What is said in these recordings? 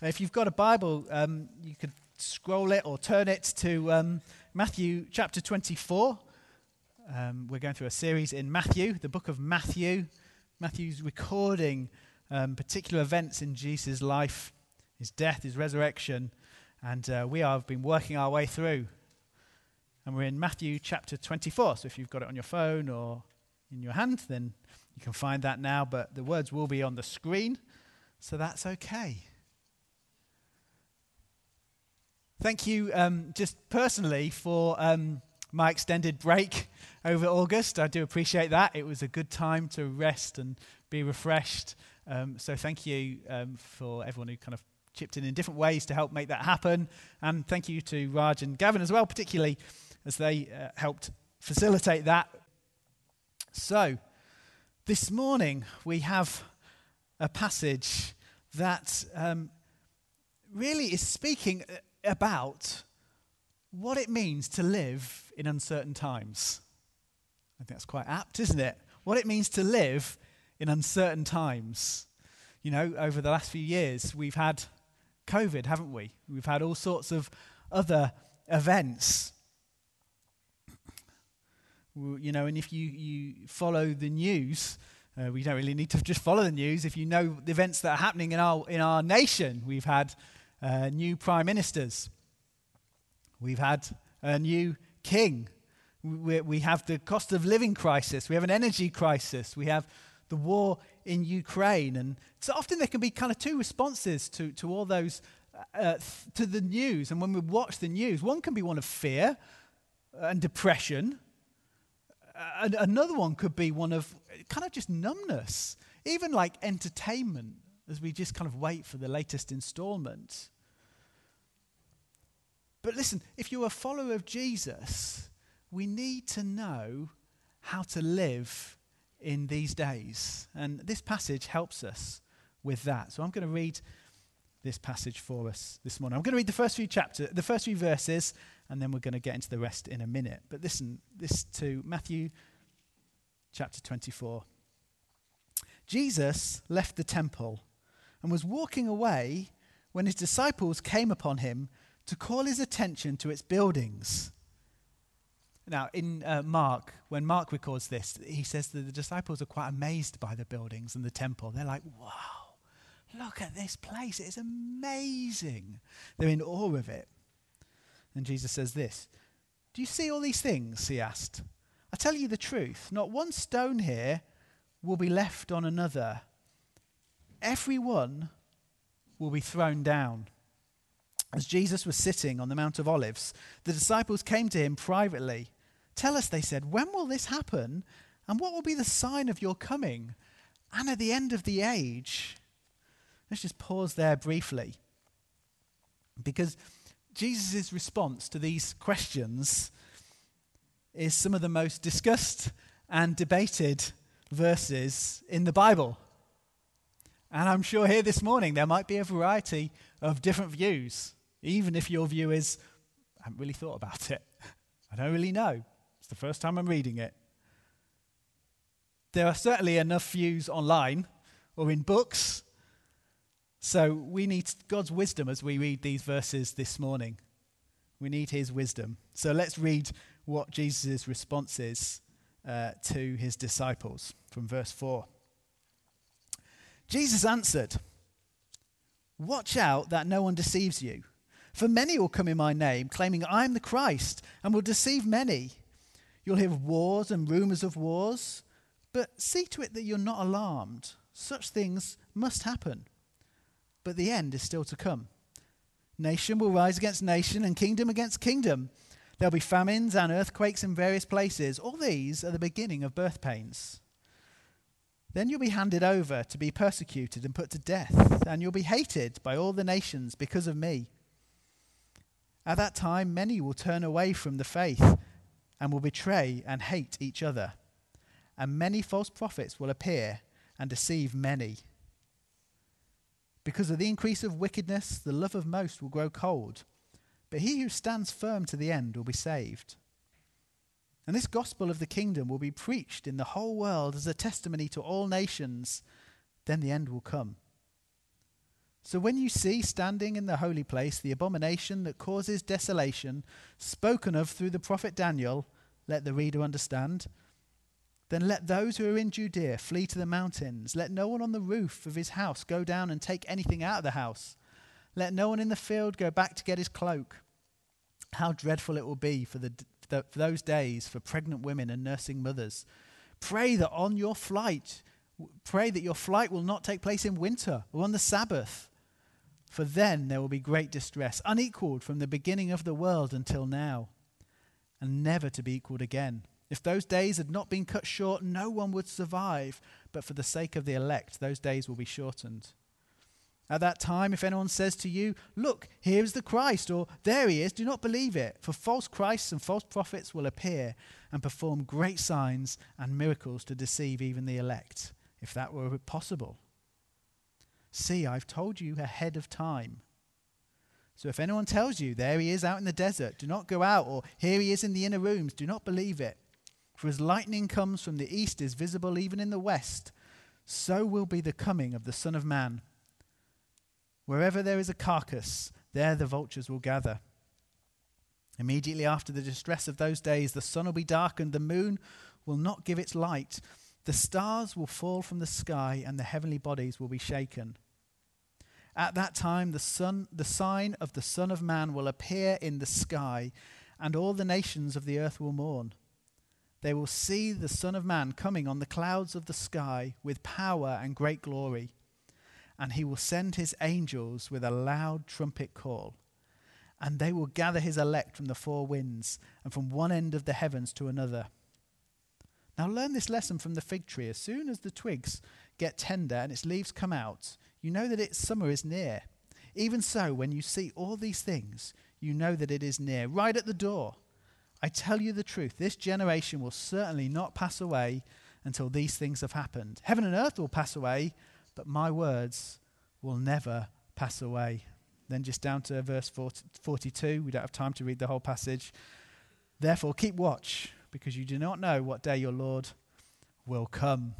If you've got a Bible, um, you could scroll it or turn it to um, Matthew chapter 24. Um, we're going through a series in Matthew, the book of Matthew. Matthew's recording um, particular events in Jesus' life, his death, his resurrection, and uh, we have been working our way through. And we're in Matthew chapter 24. So if you've got it on your phone or in your hand, then you can find that now, but the words will be on the screen, so that's okay. Thank you, um, just personally, for um, my extended break over August. I do appreciate that. It was a good time to rest and be refreshed. Um, so, thank you um, for everyone who kind of chipped in in different ways to help make that happen. And thank you to Raj and Gavin as well, particularly as they uh, helped facilitate that. So, this morning we have a passage that um, really is speaking uh, about what it means to live in uncertain times. I think that's quite apt, isn't it? What it means to live in uncertain times. You know, over the last few years, we've had COVID, haven't we? We've had all sorts of other events. You know, and if you, you follow the news, uh, we don't really need to just follow the news. If you know the events that are happening in our, in our nation, we've had uh, new prime ministers. We've had a new king. We, we have the cost of living crisis. We have an energy crisis. We have the war in Ukraine. And so often there can be kind of two responses to, to all those, uh, th- to the news. And when we watch the news, one can be one of fear and depression. Uh, another one could be one of kind of just numbness, even like entertainment as we just kind of wait for the latest installment. But listen, if you're a follower of Jesus, we need to know how to live in these days. And this passage helps us with that. So I'm going to read this passage for us this morning. I'm going to read the first few chapters, the first few verses, and then we're going to get into the rest in a minute. But listen, this to Matthew chapter 24. Jesus left the temple and was walking away when his disciples came upon him to call his attention to its buildings. Now, in uh, Mark, when Mark records this, he says that the disciples are quite amazed by the buildings and the temple. They're like, wow, look at this place. It's amazing. They're in awe of it. And Jesus says this Do you see all these things? He asked. I tell you the truth, not one stone here will be left on another. Every one will be thrown down. As Jesus was sitting on the Mount of Olives, the disciples came to him privately. Tell us, they said, when will this happen? And what will be the sign of your coming and at the end of the age? Let's just pause there briefly. Because Jesus' response to these questions is some of the most discussed and debated verses in the Bible. And I'm sure here this morning there might be a variety of different views, even if your view is, I haven't really thought about it. I don't really know. It's the first time I'm reading it. There are certainly enough views online or in books. So we need God's wisdom as we read these verses this morning. We need his wisdom. So let's read what Jesus' response is uh, to his disciples from verse 4. Jesus answered, Watch out that no one deceives you. For many will come in my name, claiming I am the Christ, and will deceive many. You'll hear of wars and rumors of wars, but see to it that you're not alarmed. Such things must happen, but the end is still to come. Nation will rise against nation, and kingdom against kingdom. There'll be famines and earthquakes in various places. All these are the beginning of birth pains. Then you'll be handed over to be persecuted and put to death, and you'll be hated by all the nations because of me. At that time, many will turn away from the faith and will betray and hate each other. And many false prophets will appear and deceive many. Because of the increase of wickedness, the love of most will grow cold. But he who stands firm to the end will be saved. And this gospel of the kingdom will be preached in the whole world as a testimony to all nations. Then the end will come. So when you see standing in the holy place the abomination that causes desolation, spoken of through the prophet Daniel, let the reader understand. Then let those who are in Judea flee to the mountains. Let no one on the roof of his house go down and take anything out of the house. Let no one in the field go back to get his cloak. How dreadful it will be for, the, for those days for pregnant women and nursing mothers. Pray that on your flight, pray that your flight will not take place in winter or on the Sabbath for then there will be great distress, unequaled from the beginning of the world until now, and never to be equaled again. If those days had not been cut short, no one would survive, but for the sake of the elect, those days will be shortened. At that time, if anyone says to you, Look, here is the Christ, or there he is, do not believe it, for false Christs and false prophets will appear and perform great signs and miracles to deceive even the elect, if that were possible. See, I've told you ahead of time. So if anyone tells you, There he is out in the desert, do not go out, or Here he is in the inner rooms, do not believe it. For as lightning comes from the east is visible even in the west, so will be the coming of the Son of Man. Wherever there is a carcass, there the vultures will gather. Immediately after the distress of those days, the sun will be darkened, the moon will not give its light the stars will fall from the sky, and the heavenly bodies will be shaken. At that time, the, sun, the sign of the Son of Man will appear in the sky, and all the nations of the earth will mourn. They will see the Son of Man coming on the clouds of the sky with power and great glory. And he will send his angels with a loud trumpet call. And they will gather his elect from the four winds and from one end of the heavens to another. Now, learn this lesson from the fig tree. As soon as the twigs get tender and its leaves come out, you know that its summer is near. Even so, when you see all these things, you know that it is near, right at the door. I tell you the truth, this generation will certainly not pass away until these things have happened. Heaven and earth will pass away, but my words will never pass away. Then, just down to verse 42, we don't have time to read the whole passage. Therefore, keep watch because you do not know what day your Lord will come.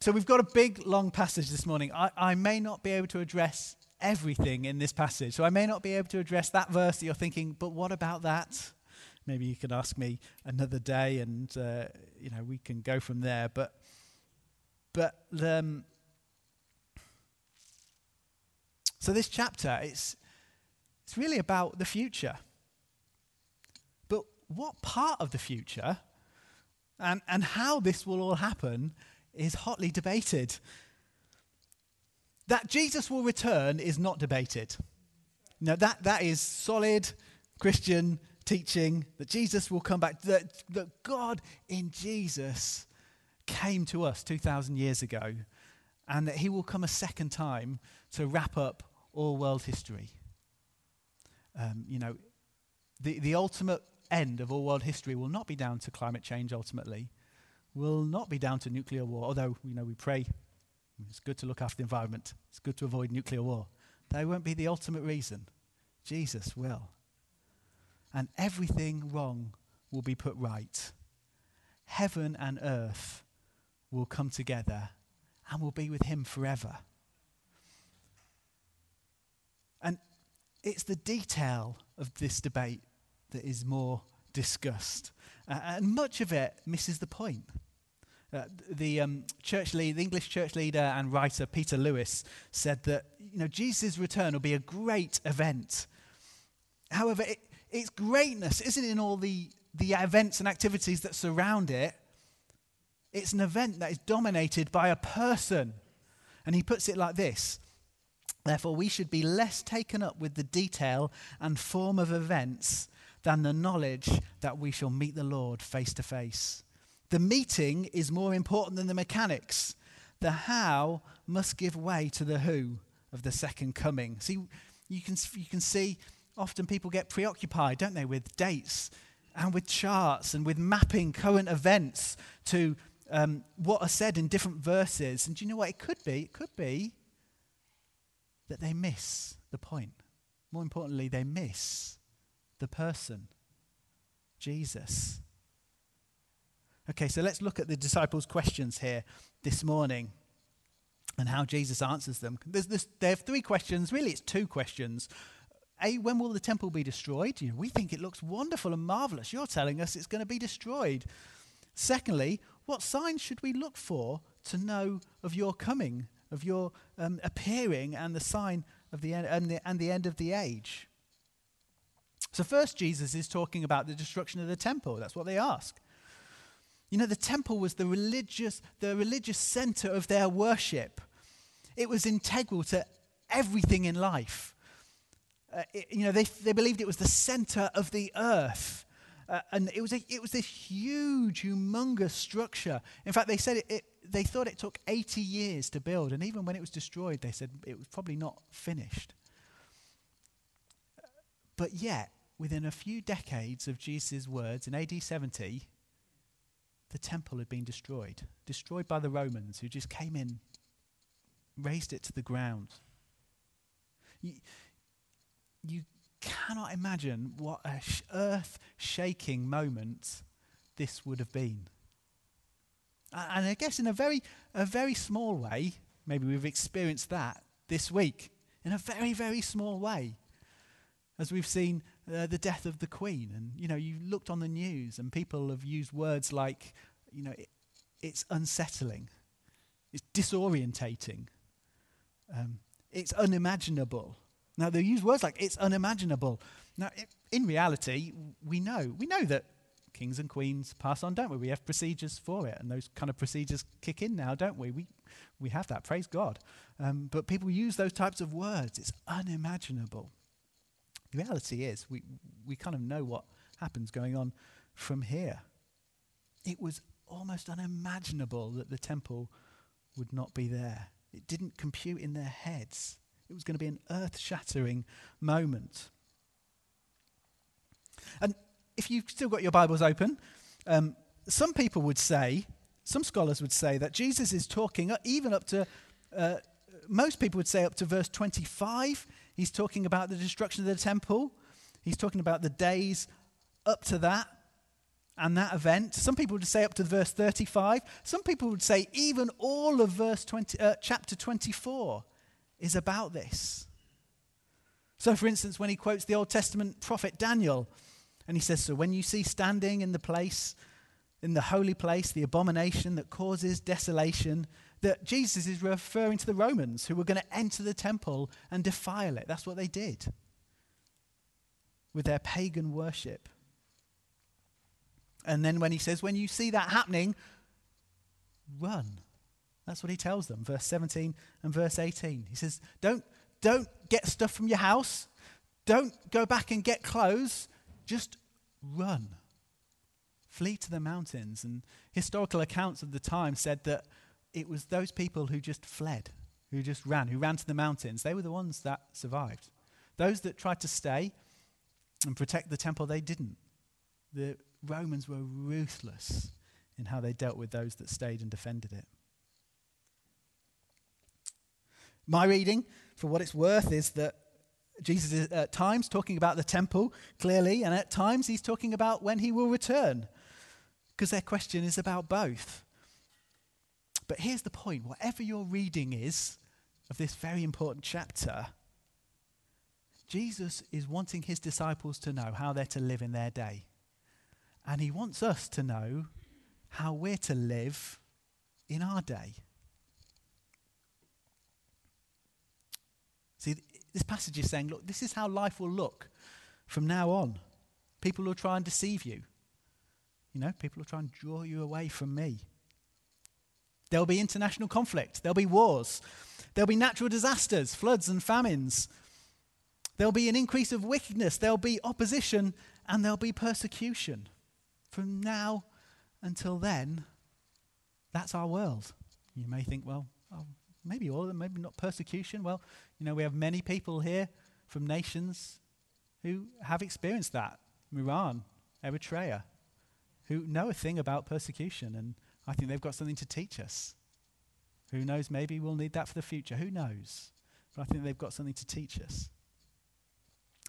So we've got a big, long passage this morning. I, I may not be able to address everything in this passage. So I may not be able to address that verse that you're thinking, but what about that? Maybe you can ask me another day and, uh, you know, we can go from there. But, but, um, so this chapter, it's, it's really about the future But what part of the future and, and how this will all happen is hotly debated. That Jesus will return is not debated. No, that, that is solid Christian teaching that Jesus will come back, that, that God in Jesus came to us 2,000 years ago, and that he will come a second time to wrap up all world history. Um, you know, the, the ultimate end of all world history will not be down to climate change ultimately, will not be down to nuclear war, although, you know, we pray it's good to look after the environment, it's good to avoid nuclear war. That won't be the ultimate reason. Jesus will. And everything wrong will be put right. Heaven and earth will come together and will be with him forever. And it's the detail of this debate that is more discussed. Uh, and much of it misses the point. Uh, the um, church lead, the English church leader and writer Peter Lewis said that you know Jesus' return will be a great event. However, it, its greatness isn't in all the, the events and activities that surround it. It's an event that is dominated by a person. And he puts it like this Therefore, we should be less taken up with the detail and form of events than the knowledge that we shall meet the Lord face to face. The meeting is more important than the mechanics. The how must give way to the who of the second coming. See, you can, you can see often people get preoccupied, don't they, with dates and with charts and with mapping current events to um, what are said in different verses. And do you know what it could be? It could be that they miss the point. More importantly, they miss the person, Jesus. Okay, so let's look at the disciples' questions here this morning. and how Jesus answers them. There's this, they have three questions. Really, it's two questions. A, when will the temple be destroyed? You know, we think it looks wonderful and marvelous. You're telling us it's going to be destroyed. Secondly, what signs should we look for to know of your coming, of your um, appearing, and the sign of the end and the, and the end of the age? So, first, Jesus is talking about the destruction of the temple. That's what they ask. You know, the temple was the religious, the religious center of their worship. It was integral to everything in life. Uh, it, you know, they, they believed it was the center of the earth. Uh, and it was, a, it was this huge, humongous structure. In fact, they said it, it, they thought it took 80 years to build. And even when it was destroyed, they said it was probably not finished. But yet, within a few decades of Jesus' words in AD 70, the temple had been destroyed, destroyed by the Romans who just came in, razed it to the ground. You, you cannot imagine what a sh- earth shaking moment this would have been. And I guess in a very, a very small way, maybe we've experienced that this week, in a very, very small way, as we've seen uh, the death of the Queen. And, you know, you looked on the news and people have used words like, you know, it, it's unsettling, it's disorientating, um, it's unimaginable. Now, they use words like it's unimaginable. Now, it, in reality, we know. We know that kings and queens pass on, don't we? We have procedures for it, and those kind of procedures kick in now, don't we? We, we have that, praise God. Um, but people use those types of words. It's unimaginable. The reality is, we, we kind of know what happens going on from here. It was almost unimaginable that the temple would not be there. It didn't compute in their heads. It was going to be an earth shattering moment. And if you've still got your Bibles open, um, some people would say, some scholars would say that Jesus is talking even up to, uh, most people would say up to verse 25. He's talking about the destruction of the temple. He's talking about the days up to that and that event. Some people would say up to verse 35. Some people would say even all of verse 20, uh, chapter 24 is about this. So, for instance, when he quotes the Old Testament prophet Daniel, and he says, So when you see standing in the place, in the holy place, the abomination that causes desolation, that Jesus is referring to the Romans who were going to enter the temple and defile it. That's what they did with their pagan worship. And then when he says, When you see that happening, run. That's what he tells them, verse 17 and verse 18. He says, Don't, don't get stuff from your house. Don't go back and get clothes. Just run. Flee to the mountains. And historical accounts of the time said that it was those people who just fled, who just ran, who ran to the mountains. They were the ones that survived. Those that tried to stay and protect the temple, they didn't. The Romans were ruthless in how they dealt with those that stayed and defended it. My reading, for what it's worth, is that Jesus is at times talking about the temple clearly, and at times he's talking about when he will return, because their question is about both. But here's the point whatever your reading is of this very important chapter, Jesus is wanting his disciples to know how they're to live in their day. And he wants us to know how we're to live in our day. See, this passage is saying, look, this is how life will look from now on. People will try and deceive you. You know, people will try and draw you away from me. There'll be international conflict. There'll be wars. There'll be natural disasters, floods and famines. There'll be an increase of wickedness. There'll be opposition and there'll be persecution. From now until then, that's our world. You may think, well, oh, maybe all of them, maybe not persecution. Well, you know, we have many people here from nations who have experienced that. Iran, Eritrea, who know a thing about persecution, and I think they've got something to teach us. Who knows, maybe we'll need that for the future. Who knows? But I think they've got something to teach us.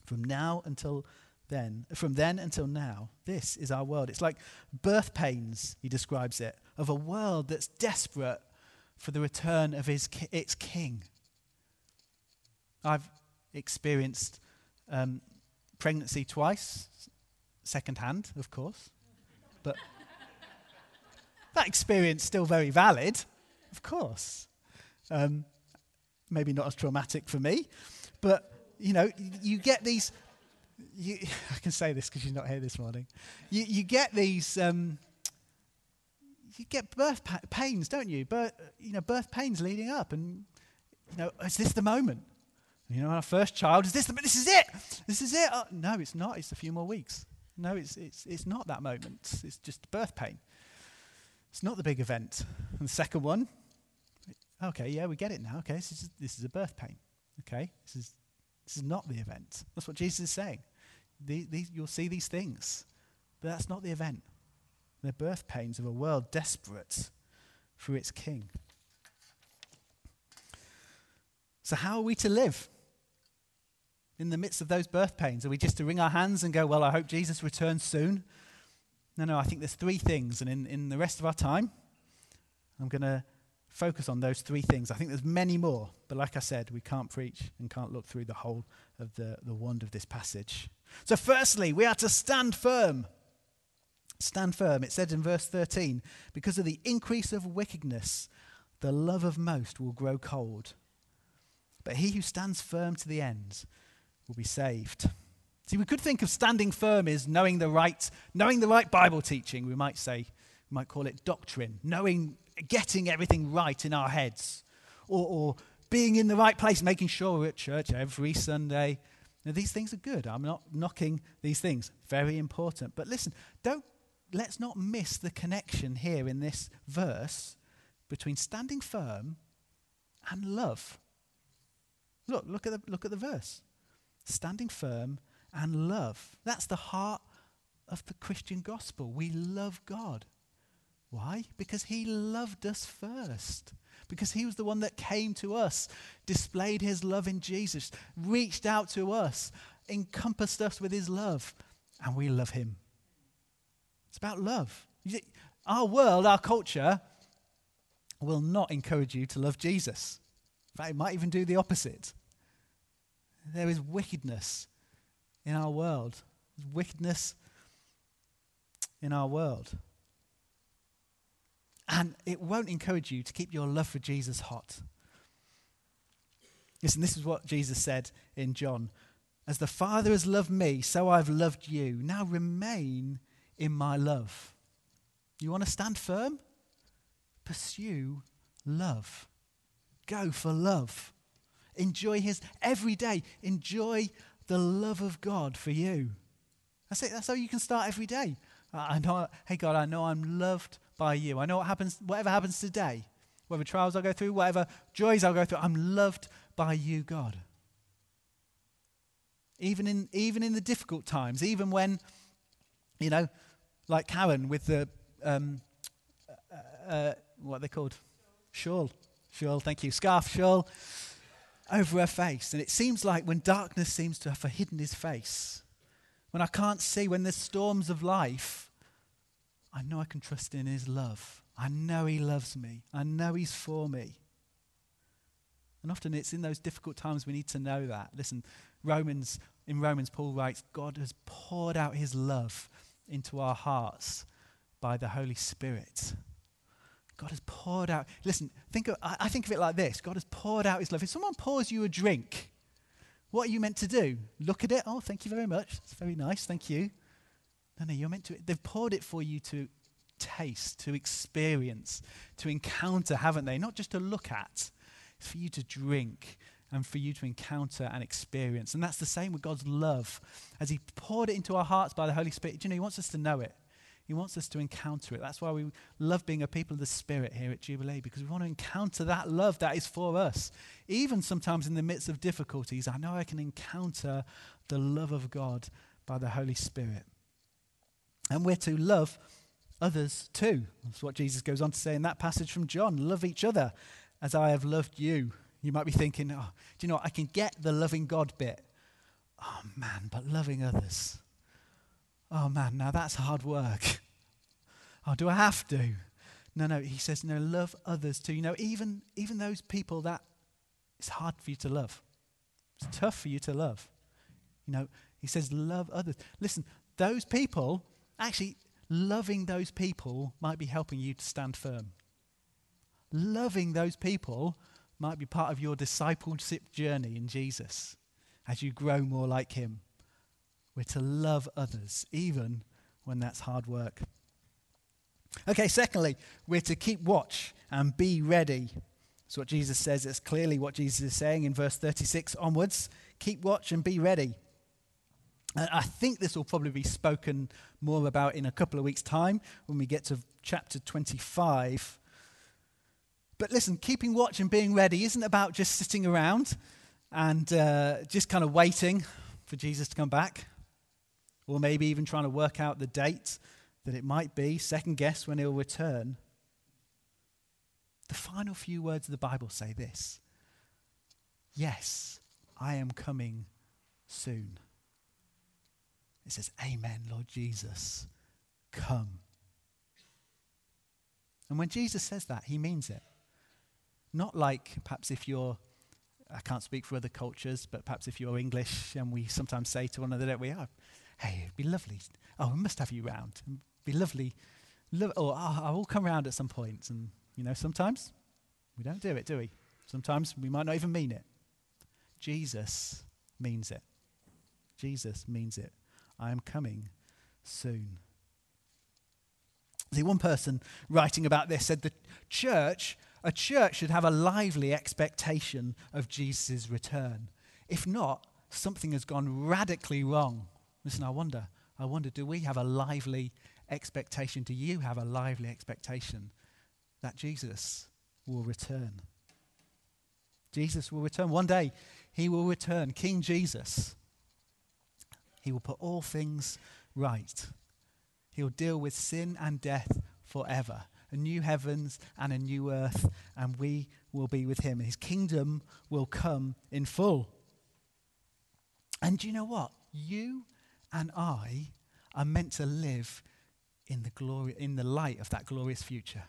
From now until then, from then until now, this is our world. It's like birth pains, he describes it, of a world that's desperate for the return of his, its king. I've experienced um, pregnancy twice, second hand, of course, but that experience still very valid, of course. Um, maybe not as traumatic for me, but you know, you get these. You, I can say this because you're not here this morning. You, you get these. Um, you get birth pa- pains, don't you? You know, birth pains leading up, and you know, is this the moment? You know, our first child is this. The, this is it. This is it. Oh, no, it's not. It's a few more weeks. No, it's it's it's not that moment. It's just birth pain. It's not the big event. And the second one, okay, yeah, we get it now. Okay, this is this is a birth pain. Okay, this is this is not the event. That's what Jesus is saying. The, the, you'll see these things, but that's not the event. They're birth pains of a world desperate for its king. So, how are we to live in the midst of those birth pains? Are we just to wring our hands and go, Well, I hope Jesus returns soon? No, no, I think there's three things, and in, in the rest of our time, I'm going to focus on those three things. I think there's many more, but like I said, we can't preach and can't look through the whole of the, the wand of this passage. So, firstly, we are to stand firm. Stand firm. It said in verse 13, because of the increase of wickedness, the love of most will grow cold. But he who stands firm to the end will be saved. See, we could think of standing firm as knowing the right, knowing the right Bible teaching. We might say, we might call it doctrine, knowing, getting everything right in our heads, or, or being in the right place, making sure we're at church every Sunday. Now, these things are good. I'm not knocking these things. Very important. But listen, don't let's not miss the connection here in this verse between standing firm and love. Look, look at the, look at the verse. Standing firm and love. That's the heart of the Christian gospel. We love God. Why? Because he loved us first. Because he was the one that came to us, displayed his love in Jesus, reached out to us, encompassed us with his love, and we love him. It's about love. Our world, our culture, will not encourage you to love Jesus. In fact, it might even do the opposite. There is wickedness in our world. There's wickedness in our world. And it won't encourage you to keep your love for Jesus hot. Listen, this is what Jesus said in John As the Father has loved me, so I've loved you. Now remain in my love. You want to stand firm? Pursue love. Go for love. Enjoy His every day. Enjoy the love of God for you. That's it. That's how you can start every day. I know, hey God, I know I'm loved by you. I know what happens, whatever happens today, whatever trials I go through, whatever joys I'll go through, I'm loved by you, God. Even in, even in the difficult times, even when, you know, like Karen with the, um, uh, uh, what are they called? Shawl. Shawl, thank you. Scarf, shawl over her face. And it seems like when darkness seems to have hidden his face, when I can't see, when there's storms of life, I know I can trust in his love. I know he loves me. I know he's for me. And often it's in those difficult times we need to know that. Listen, Romans, in Romans, Paul writes, God has poured out his love into our hearts by the Holy Spirit. God has poured out. Listen, think of, I think of it like this God has poured out his love. If someone pours you a drink, what are you meant to do? Look at it. Oh, thank you very much. It's very nice. Thank you. No, no, you're meant to. They've poured it for you to taste, to experience, to encounter, haven't they? Not just to look at. It's for you to drink and for you to encounter and experience. And that's the same with God's love. As He poured it into our hearts by the Holy Spirit, do you know, He wants us to know it. He wants us to encounter it. That's why we love being a people of the Spirit here at Jubilee, because we want to encounter that love that is for us. Even sometimes in the midst of difficulties, I know I can encounter the love of God by the Holy Spirit. And we're to love others too. That's what Jesus goes on to say in that passage from John love each other as I have loved you. You might be thinking, oh, do you know what? I can get the loving God bit. Oh man, but loving others. Oh man, now that's hard work. Oh, do I have to? No, no, he says, no, love others too. You know, even, even those people that it's hard for you to love. It's tough for you to love. You know, he says, love others. Listen, those people, actually, loving those people might be helping you to stand firm. Loving those people might be part of your discipleship journey in Jesus as you grow more like him. We're to love others, even when that's hard work. Okay, secondly, we're to keep watch and be ready. That's what Jesus says. It's clearly what Jesus is saying in verse 36 onwards. Keep watch and be ready. I think this will probably be spoken more about in a couple of weeks' time when we get to chapter 25. But listen, keeping watch and being ready isn't about just sitting around and uh, just kind of waiting for Jesus to come back, or maybe even trying to work out the date that it might be, second guess when he'll return. The final few words of the Bible say this Yes, I am coming soon. It says, Amen, Lord Jesus, come. And when Jesus says that, he means it. Not like perhaps if you're, I can't speak for other cultures, but perhaps if you're English and we sometimes say to one another, don't we? Oh, hey, it'd be lovely. Oh, we must have you round. It'd be lovely. Lo- or oh, I will come round at some point. And, you know, sometimes we don't do it, do we? Sometimes we might not even mean it. Jesus means it. Jesus means it. I am coming soon. See, one person writing about this said the church, a church should have a lively expectation of Jesus' return. If not, something has gone radically wrong. Listen, I wonder, I wonder, do we have a lively expectation? Do you have a lively expectation that Jesus will return? Jesus will return. One day, he will return. King Jesus. He will put all things right. He'll deal with sin and death forever. A new heavens and a new earth, and we will be with him. His kingdom will come in full. And do you know what? You and I are meant to live in the glory in the light of that glorious future.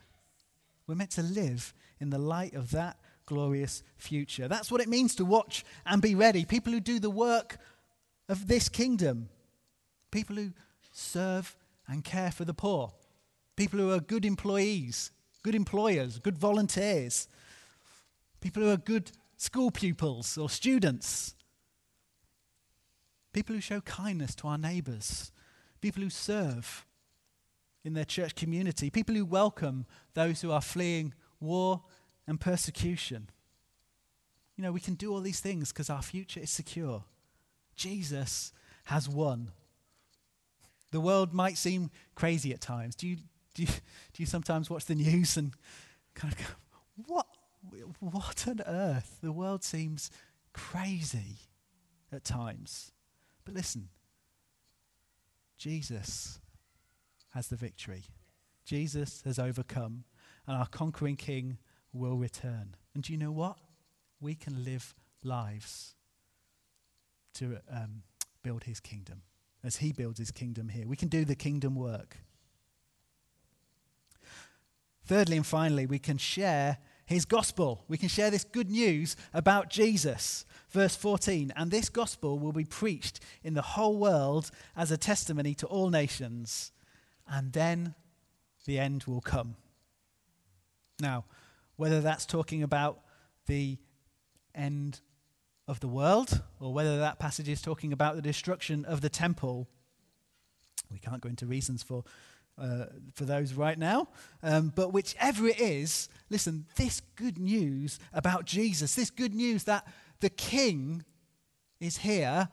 We're meant to live in the light of that glorious future. That's what it means to watch and be ready. People who do the work of this kingdom. People who serve and care for the poor. People who are good employees, good employers, good volunteers. People who are good school pupils or students. People who show kindness to our neighbours. People who serve in their church community. People who welcome those who are fleeing war and persecution. You know, we can do all these things because our future is secure. Jesus has won. The world might seem crazy at times. Do you, do you, do you sometimes watch the news and kind of go, what, what on earth? The world seems crazy at times. But listen, Jesus has the victory. Jesus has overcome, and our conquering king will return. And do you know what? We can live lives to um, build his kingdom as he builds his kingdom here. We can do the kingdom work. Thirdly and finally, we can share his gospel. We can share this good news about Jesus. Verse 14, and this gospel will be preached in the whole world as a testimony to all nations, and then the end will come. Now, whether that's talking about the end of the world, or whether that passage is talking about the destruction of the temple. We can't go into reasons for, uh, for those right now. Um, but whichever it is, listen, this good news about Jesus, this good news that the King is here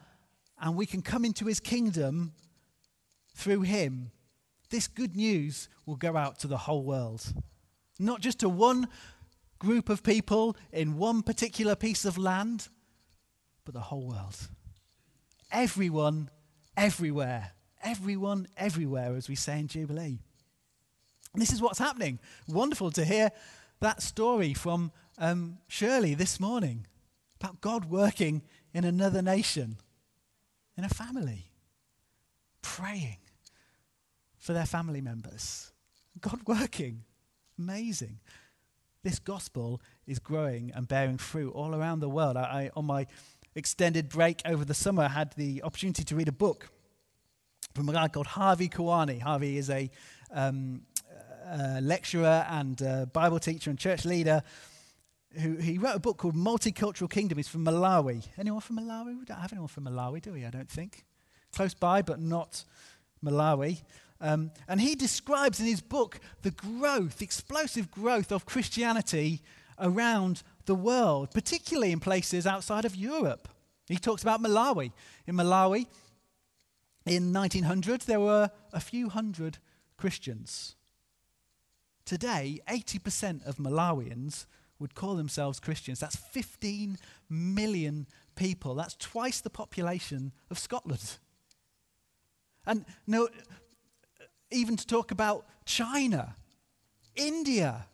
and we can come into his kingdom through him, this good news will go out to the whole world. Not just to one group of people in one particular piece of land, but the whole world. Everyone, everywhere. Everyone, everywhere, as we say in Jubilee. And this is what's happening. Wonderful to hear that story from um, Shirley this morning about God working in another nation, in a family, praying for their family members. God working. Amazing. This gospel is growing and bearing fruit all around the world. I, I, on my extended break over the summer, had the opportunity to read a book from a guy called Harvey Kwiyani. Harvey is a um, uh, lecturer and uh, Bible teacher and church leader who he wrote a book called Multicultural Kingdom. He's from Malawi. Anyone from Malawi? We don't have anyone from Malawi, do we? I don't think. Close by, but not Malawi. Um, and he describes in his book the growth, explosive growth of Christianity around the world, particularly in places outside of Europe. He talks about Malawi. In Malawi, in 1900, there were a few hundred Christians. Today, 80% of Malawians would call themselves Christians. That's 15 million people. That's twice the population of Scotland. And no, even to talk about China, India,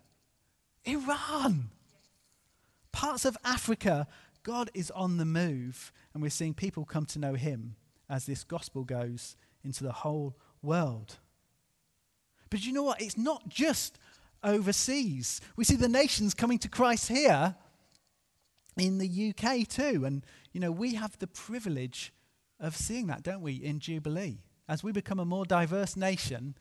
Iran, parts of Africa, God is on the move, and we're seeing people come to know Him as this gospel goes into the whole world. But you know what? It's not just overseas. We see the nations coming to Christ here in the UK too. And, you know, we have the privilege of seeing that, don't we, in Jubilee? As we become a more diverse nation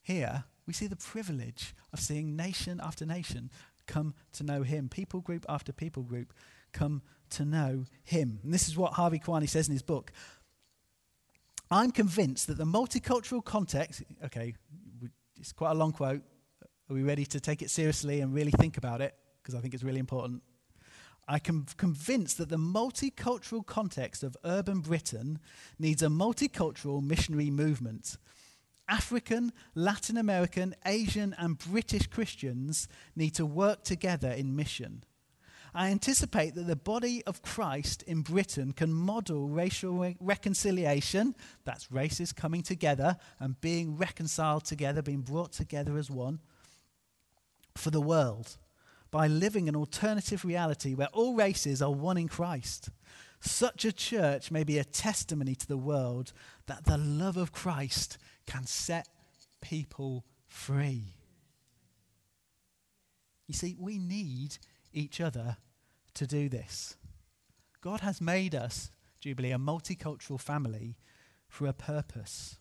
here, we see the privilege of seeing nation after nation come to know Him, people group after people group come to know Him. And this is what Harvey Kwiyani says in his book. I'm convinced that the multicultural context, okay, it's quite a long quote. Are we ready to take it seriously and really think about it? Because I think it's really important. I'm convinced that the multicultural context of urban Britain needs a multicultural missionary movement. African, Latin American, Asian, and British Christians need to work together in mission. I anticipate that the body of Christ in Britain can model racial re- reconciliation, that's races coming together and being reconciled together, being brought together as one, for the world by living an alternative reality where all races are one in Christ. Such a church may be a testimony to the world that the love of Christ can set people free. You see, we need each other to do this. God has made us, Jubilee, a multicultural family for a purpose.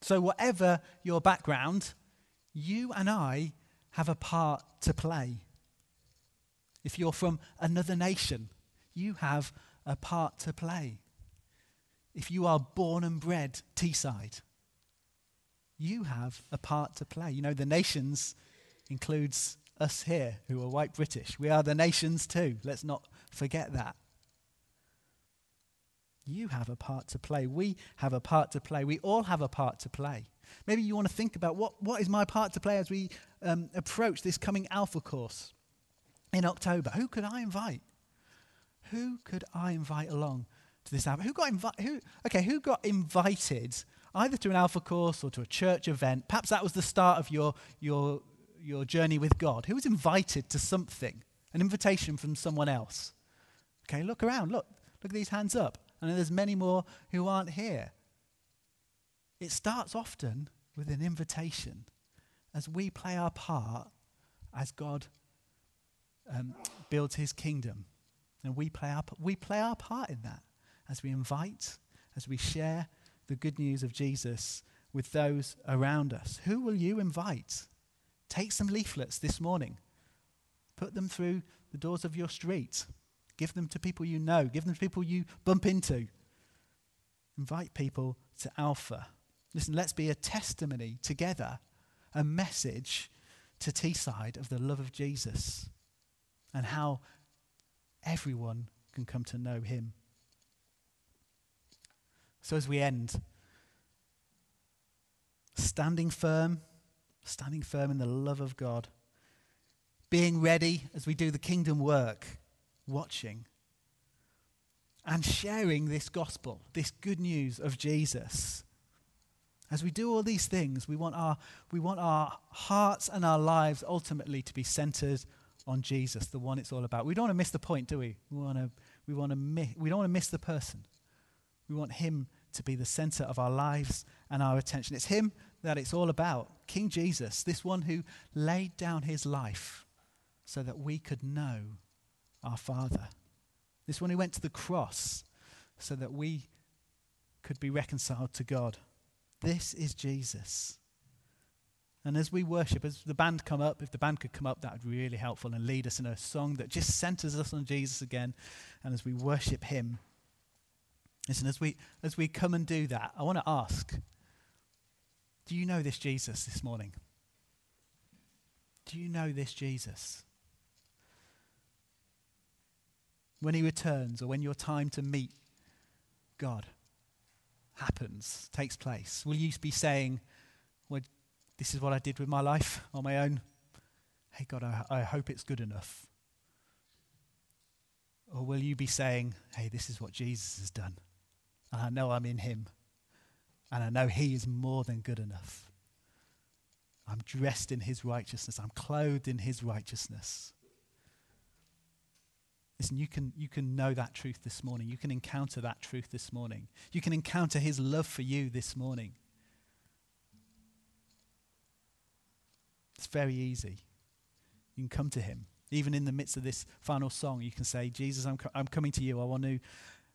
So, whatever your background, you and I have a part to play. If you're from another nation, you have a part to play. If you are born and bred Teesside, you have a part to play. You know, the nations includes us here who are white British. We are the nations too. Let's not forget that. You have a part to play. We have a part to play. We all have a part to play. Maybe you want to think about what, what is my part to play as we um, approach this coming Alpha course in October. Who could I invite? Who could I invite along to this Alpha? Who got invited? Who, okay, who got invited either to an Alpha course or to a church event? Perhaps that was the start of your, your, your journey with God. Who was invited to something? An invitation from someone else. Okay, look around. Look, look at these hands up. And there's many more who aren't here. It starts often with an invitation as we play our part as God um, builds his kingdom. And we play, our, we play our part in that as we invite, as we share the good news of Jesus with those around us. Who will you invite? Take some leaflets this morning, put them through the doors of your street, give them to people you know, give them to people you bump into. Invite people to Alpha. Listen, let's be a testimony together, a message to Teesside of the love of Jesus and how everyone can come to know him. So, as we end, standing firm, standing firm in the love of God, being ready as we do the kingdom work, watching, and sharing this gospel, this good news of Jesus as we do all these things, we want our, we want our hearts and our lives ultimately to be centered on Jesus, the one it's all about. We don't want to miss the point, do we? We, want to, we, want to mi- we don't want to miss the person. We want Him to be the center of our lives and our attention. It's Him that it's all about. King Jesus, this one who laid down his life so that we could know our Father. This one who went to the cross so that we could be reconciled to God. This is Jesus. And as we worship, as the band come up, if the band could come up, that would be really helpful and lead us in a song that just centers us on Jesus again. And as we worship Him, listen, as we as we come and do that, I want to ask: Do you know this Jesus this morning? Do you know this Jesus? When He returns, or when your time to meet God happens, takes place, will you be saying? well, this is what I did with my life on my own. Hey, God, I, I hope it's good enough. Or will you be saying, hey, this is what Jesus has done? And I know I'm in him. And I know he is more than good enough. I'm dressed in his righteousness. I'm clothed in his righteousness. Listen, you can, you can know that truth this morning. You can encounter that truth this morning. You can encounter his love for you this morning. It's very easy. You can come to him. Even in the midst of this final song, you can say, Jesus, I'm, co- I'm coming to you. I want to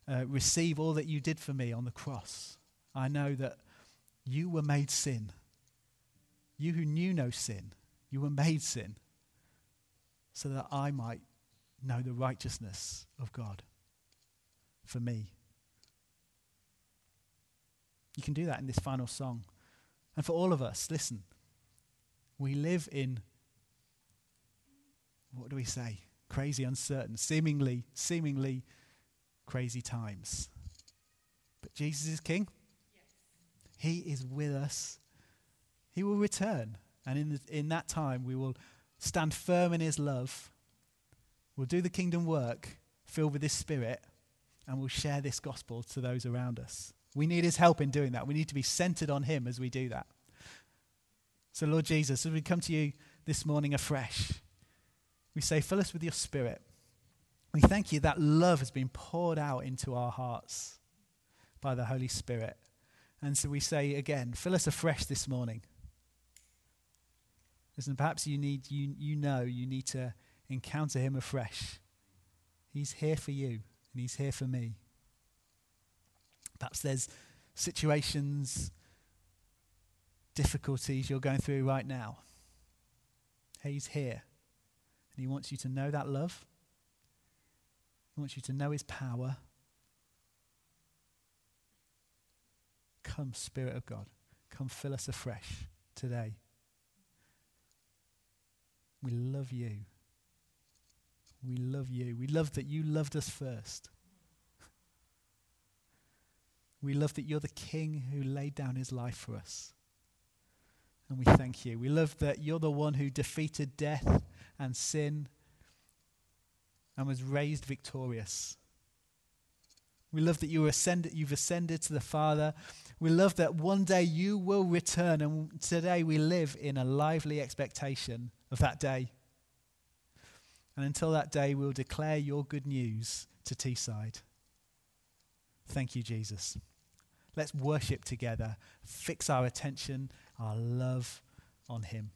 uh, receive all that you did for me on the cross. I know that you were made sin. You who knew no sin, you were made sin so that I might know the righteousness of God for me. You can do that in this final song. And for all of us, listen, we live in, what do we say? Crazy, uncertain, seemingly, seemingly crazy times. But Jesus is King. He is with us. He will return. And in, the, in that time, we will stand firm in His love. We'll do the kingdom work filled with His Spirit, and we'll share this gospel to those around us. We need His help in doing that. We need to be centered on Him as we do that. So, Lord Jesus, as we come to you this morning afresh, we say, fill us with your spirit. We thank you that love has been poured out into our hearts by the Holy Spirit. And so we say again, fill us afresh this morning. Listen, perhaps you need you you know you need to encounter him afresh. He's here for you and he's here for me. Perhaps there's situations difficulties you're going through right now. He's here. And He wants you to know that love. He wants you to know His power. Come, Spirit of God. Come fill us afresh today. We love you. We love you. We love that you loved us first. We love that you're the King who laid down his life for us. And we thank you. We love that you're the one who defeated death and sin and was raised victorious. We love that you ascended, you've ascended to the Father. We love that one day you will return, and today we live in a lively expectation of that day. And until that day, we'll declare your good news to Teesside. Thank you, Jesus. Let's worship together, fix our attention our love on Him.